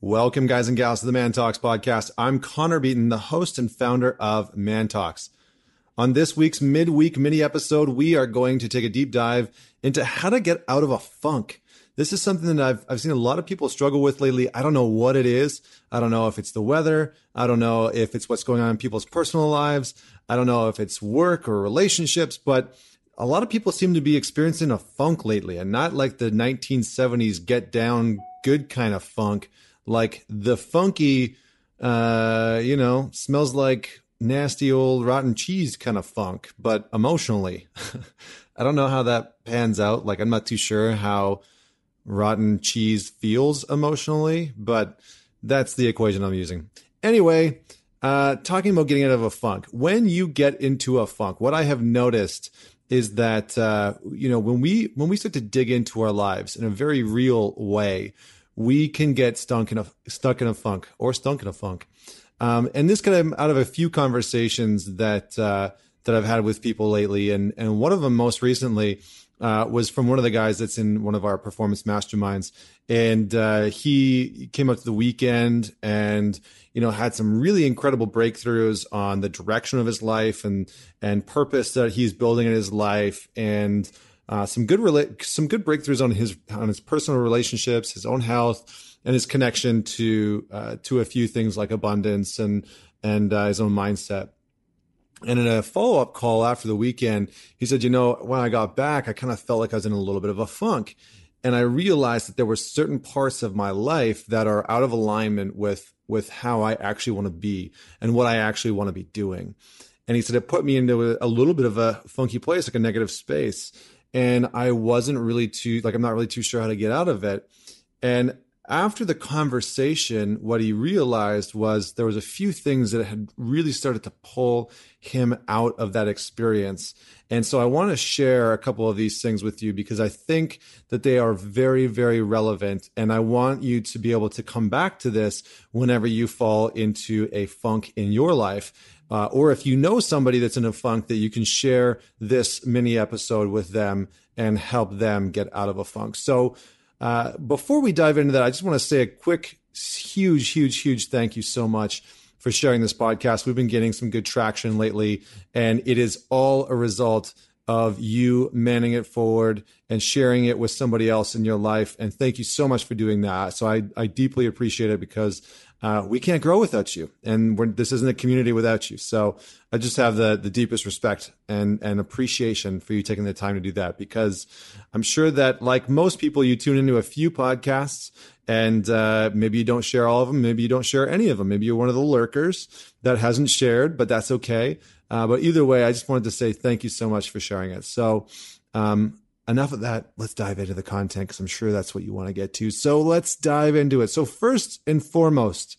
Welcome, guys and gals, to the ManTalks podcast. I'm Connor Beaton, the host and founder of ManTalks. On this week's midweek mini episode, we are going to take a deep dive into how to get out of a funk. This is something that I've, I've seen a lot of people struggle with lately. I don't know what it is. I don't know if it's the weather. I don't know if it's what's going on in people's personal lives. I don't know if it's work or relationships, but a lot of people seem to be experiencing a funk lately and not like the 1970s get down good kind of funk like the funky, uh, you know, smells like nasty old rotten cheese kind of funk, but emotionally. I don't know how that pans out. Like, I'm not too sure how rotten cheese feels emotionally, but that's the equation I'm using. Anyway, uh, talking about getting out of a funk. When you get into a funk, what I have noticed is that uh, you know when we when we start to dig into our lives in a very real way, we can get stuck in a stuck in a funk or stunk in a funk. Um, and this came out of a few conversations that uh, that I've had with people lately, and and one of them most recently uh, was from one of the guys that's in one of our performance masterminds, and uh, he came up to the weekend and you know had some really incredible breakthroughs on the direction of his life and and purpose that he's building in his life and uh, some good rela- some good breakthroughs on his on his personal relationships, his own health, and his connection to uh, to a few things like abundance and and uh, his own mindset. And in a follow up call after the weekend, he said, "You know, when I got back, I kind of felt like I was in a little bit of a funk." And I realized that there were certain parts of my life that are out of alignment with with how I actually want to be and what I actually want to be doing. And he said it put me into a, a little bit of a funky place, like a negative space and I wasn't really too like I'm not really too sure how to get out of it. And after the conversation, what he realized was there was a few things that had really started to pull him out of that experience. And so I want to share a couple of these things with you because I think that they are very, very relevant. And I want you to be able to come back to this whenever you fall into a funk in your life uh, or if you know somebody that's in a funk, that you can share this mini episode with them and help them get out of a funk. So, uh, before we dive into that, I just want to say a quick, huge, huge, huge thank you so much for sharing this podcast. We've been getting some good traction lately, and it is all a result of you manning it forward and sharing it with somebody else in your life. And thank you so much for doing that. So I, I deeply appreciate it because uh, we can't grow without you, and this isn't a community without you. So I just have the the deepest respect and and appreciation for you taking the time to do that because I'm sure that like most people, you tune into a few podcasts and uh, maybe you don't share all of them, maybe you don't share any of them, maybe you're one of the lurkers that hasn't shared, but that's okay. Uh, but either way, I just wanted to say thank you so much for sharing it. So. Um, enough of that. Let's dive into the content because I'm sure that's what you want to get to. So let's dive into it. So, first and foremost,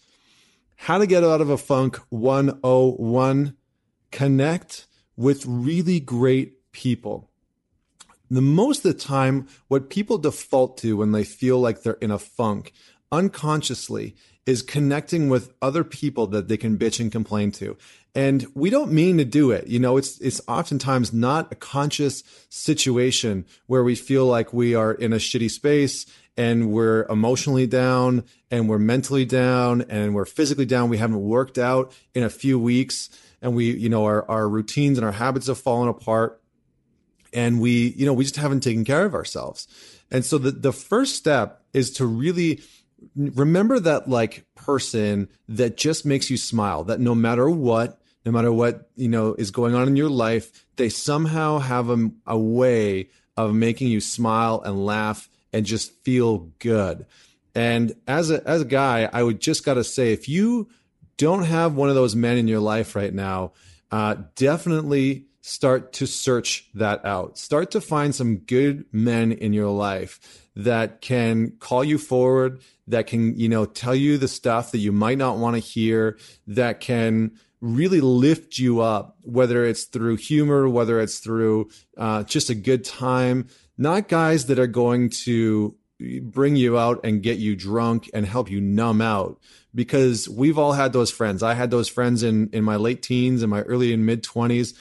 how to get out of a funk 101 connect with really great people. The most of the time, what people default to when they feel like they're in a funk unconsciously is connecting with other people that they can bitch and complain to. And we don't mean to do it. You know, it's, it's oftentimes not a conscious situation where we feel like we are in a shitty space and we're emotionally down and we're mentally down and we're physically down. We haven't worked out in a few weeks and we, you know, our, our routines and our habits have fallen apart and we, you know, we just haven't taken care of ourselves. And so the, the first step is to really remember that like person that just makes you smile, that no matter what, no matter what you know is going on in your life they somehow have a, a way of making you smile and laugh and just feel good. And as a as a guy i would just got to say if you don't have one of those men in your life right now uh, definitely start to search that out. Start to find some good men in your life that can call you forward that can you know tell you the stuff that you might not want to hear that can really lift you up, whether it's through humor, whether it's through uh, just a good time. Not guys that are going to bring you out and get you drunk and help you numb out because we've all had those friends. I had those friends in in my late teens and my early and mid 20s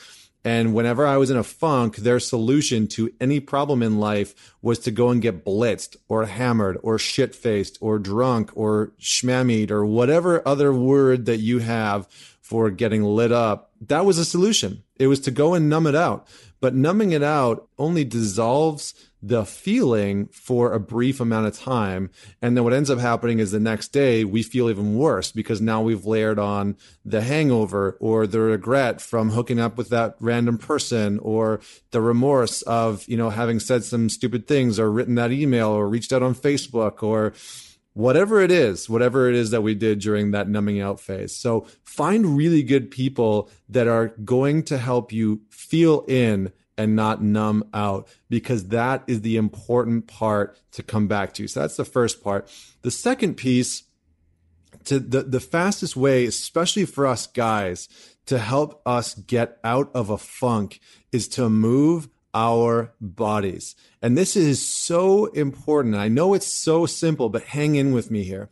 And whenever I was in a funk, their solution to any problem in life was to go and get blitzed or hammered or shit faced or drunk or schmammied or whatever other word that you have for getting lit up. That was a solution. It was to go and numb it out. But numbing it out only dissolves the feeling for a brief amount of time. And then what ends up happening is the next day we feel even worse because now we've layered on the hangover or the regret from hooking up with that random person or the remorse of, you know, having said some stupid things or written that email or reached out on Facebook or whatever it is, whatever it is that we did during that numbing out phase. So find really good people that are going to help you feel in and not numb out because that is the important part to come back to. So that's the first part. The second piece to the, the fastest way, especially for us guys, to help us get out of a funk is to move our bodies. And this is so important. I know it's so simple, but hang in with me here.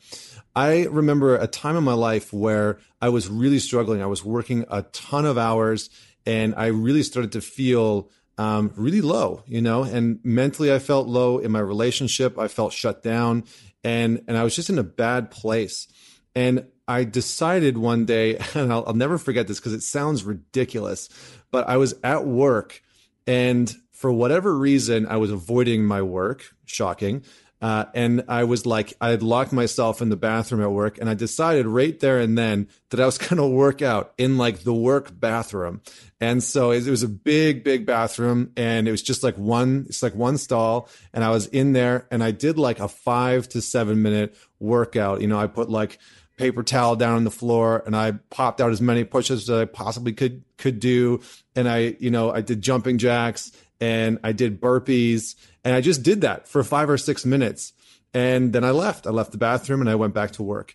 I remember a time in my life where I was really struggling. I was working a ton of hours and I really started to feel um, really low, you know, and mentally I felt low in my relationship. I felt shut down and, and I was just in a bad place. And I decided one day, and I'll, I'll never forget this because it sounds ridiculous, but I was at work and for whatever reason, I was avoiding my work. Shocking. Uh, and I was like, I had locked myself in the bathroom at work, and I decided right there and then that I was going to work out in like the work bathroom. And so it, was a big, big bathroom, and it was just like one, it's like one stall, and I was in there, and I did like a five to seven minute workout. You know, I put like paper towel down on the floor and I popped out as many pushes as I possibly could could do and I you know I did jumping jacks and I did burpees and I just did that for 5 or 6 minutes and then I left I left the bathroom and I went back to work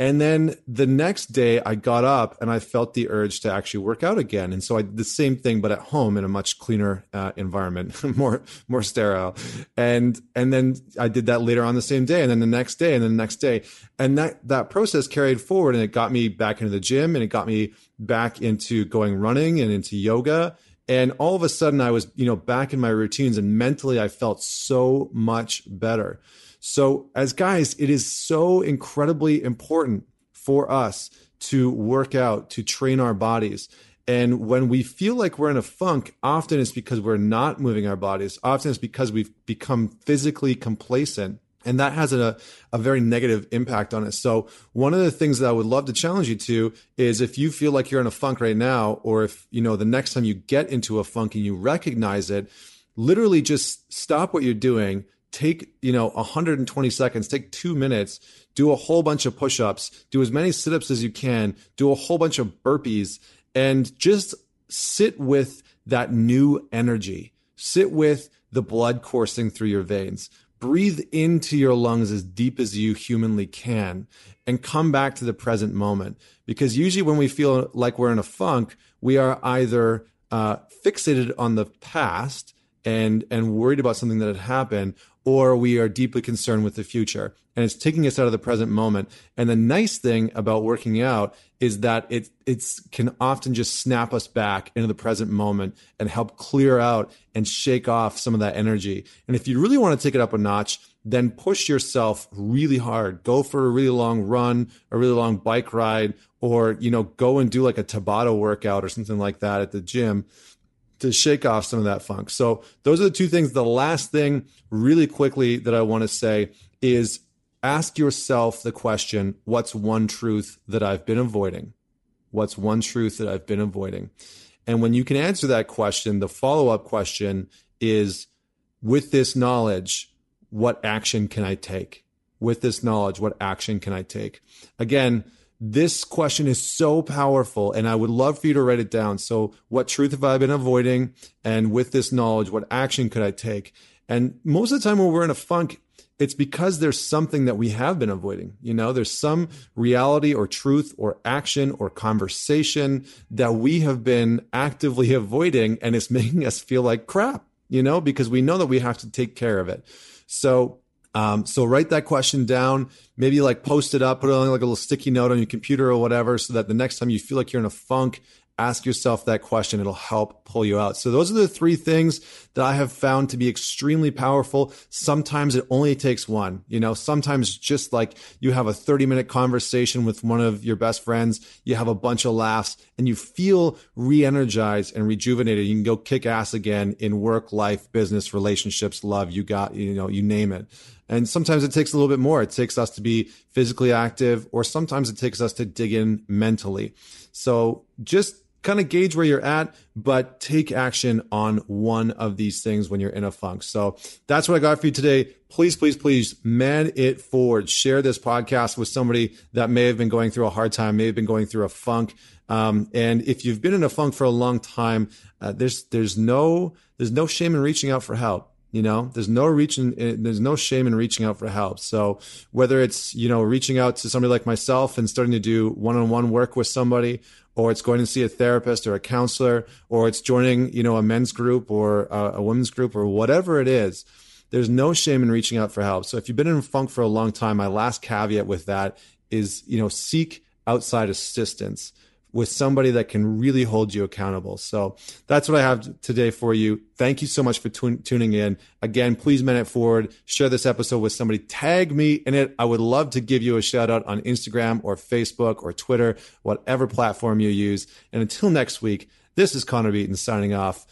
and then the next day, I got up and I felt the urge to actually work out again. And so I did the same thing, but at home in a much cleaner uh, environment, more more sterile. And and then I did that later on the same day, and then the next day, and then the next day, and that that process carried forward, and it got me back into the gym, and it got me back into going running and into yoga. And all of a sudden, I was you know back in my routines, and mentally, I felt so much better. So, as guys, it is so incredibly important for us to work out, to train our bodies. And when we feel like we're in a funk, often it's because we're not moving our bodies. Often it's because we've become physically complacent. And that has a, a very negative impact on us. So one of the things that I would love to challenge you to is if you feel like you're in a funk right now, or if, you know, the next time you get into a funk and you recognize it, literally just stop what you're doing, take you know 120 seconds take two minutes do a whole bunch of push-ups do as many sit-ups as you can do a whole bunch of burpees and just sit with that new energy. Sit with the blood coursing through your veins breathe into your lungs as deep as you humanly can and come back to the present moment. Because usually when we feel like we're in a funk we are either uh, fixated on the past and and worried about something that had happened or we are deeply concerned with the future. And it's taking us out of the present moment. And the nice thing about working out is that it it's can often just snap us back into the present moment and help clear out and shake off some of that energy. And if you really want to take it up a notch then push yourself really hard. Go for a really long run a really long bike ride or you know go and do like a tabata workout or something like that at the gym to shake off some of that funk. So those are the two things. The last thing really quickly that I want to say is ask yourself the question, what's one truth that I've been avoiding? What's one truth that I've been avoiding? And when you can answer that question, the follow up question is with this knowledge, what action can I take? With this knowledge, what action can I take? Again, this question is so powerful, and I would love for you to write it down. So, what truth have I been avoiding? And with this knowledge, what action could I take? And most of the time, when we're in a funk, it's because there's something that we have been avoiding. You know, there's some reality or truth or action or conversation that we have been actively avoiding, and it's making us feel like crap, you know, because we know that we have to take care of it. So, um, so write that question down, maybe like post it up, put it on like a little sticky note on your computer or whatever, so that the next time you feel like you're in a funk, ask yourself that question. It'll help pull you out. So those are the three things that I have found to be extremely powerful. Sometimes it only takes one, you know, sometimes just like you have a 30 minute conversation with one of your best friends, you have a bunch of laughs and you feel re-energized and rejuvenated. You can go kick ass again in work, life, business, relationships, love. You got, you know, you name it. And sometimes it takes a little bit more. It takes us to be physically active, or sometimes it takes us to dig in mentally. So just kind of gauge where you're at, but take action on one of these things when you're in a funk. So that's what I got for you today. Please, please, please man it forward. Share this podcast with somebody that may have been going through a hard time, may have been going through a funk. Um, and if you've been in a funk for a long time, uh, there's there's no there's no shame in reaching out for help. You know, there's no reaching, eh, there's no shame in reaching out for help. So whether it's, you know, reaching out to somebody like myself and starting to do one-on-one work with somebody, or it's going to see a therapist or a counselor, or it's joining, you know, a men's group or a, a women's group or whatever it is, there's no shame in reaching out for help. So if you've been in funk for a long time, my last caveat with that is, you know, seek outside assistance with somebody that can really hold you accountable. So that's what I have today for you. Thank you so much for tuning in. Again, please minute forward. Share this episode with somebody. Tag me in it. I would love to give you a shout out on Instagram or Facebook or Twitter, whatever platform you use. And until next week, this is Connor Beaton signing off.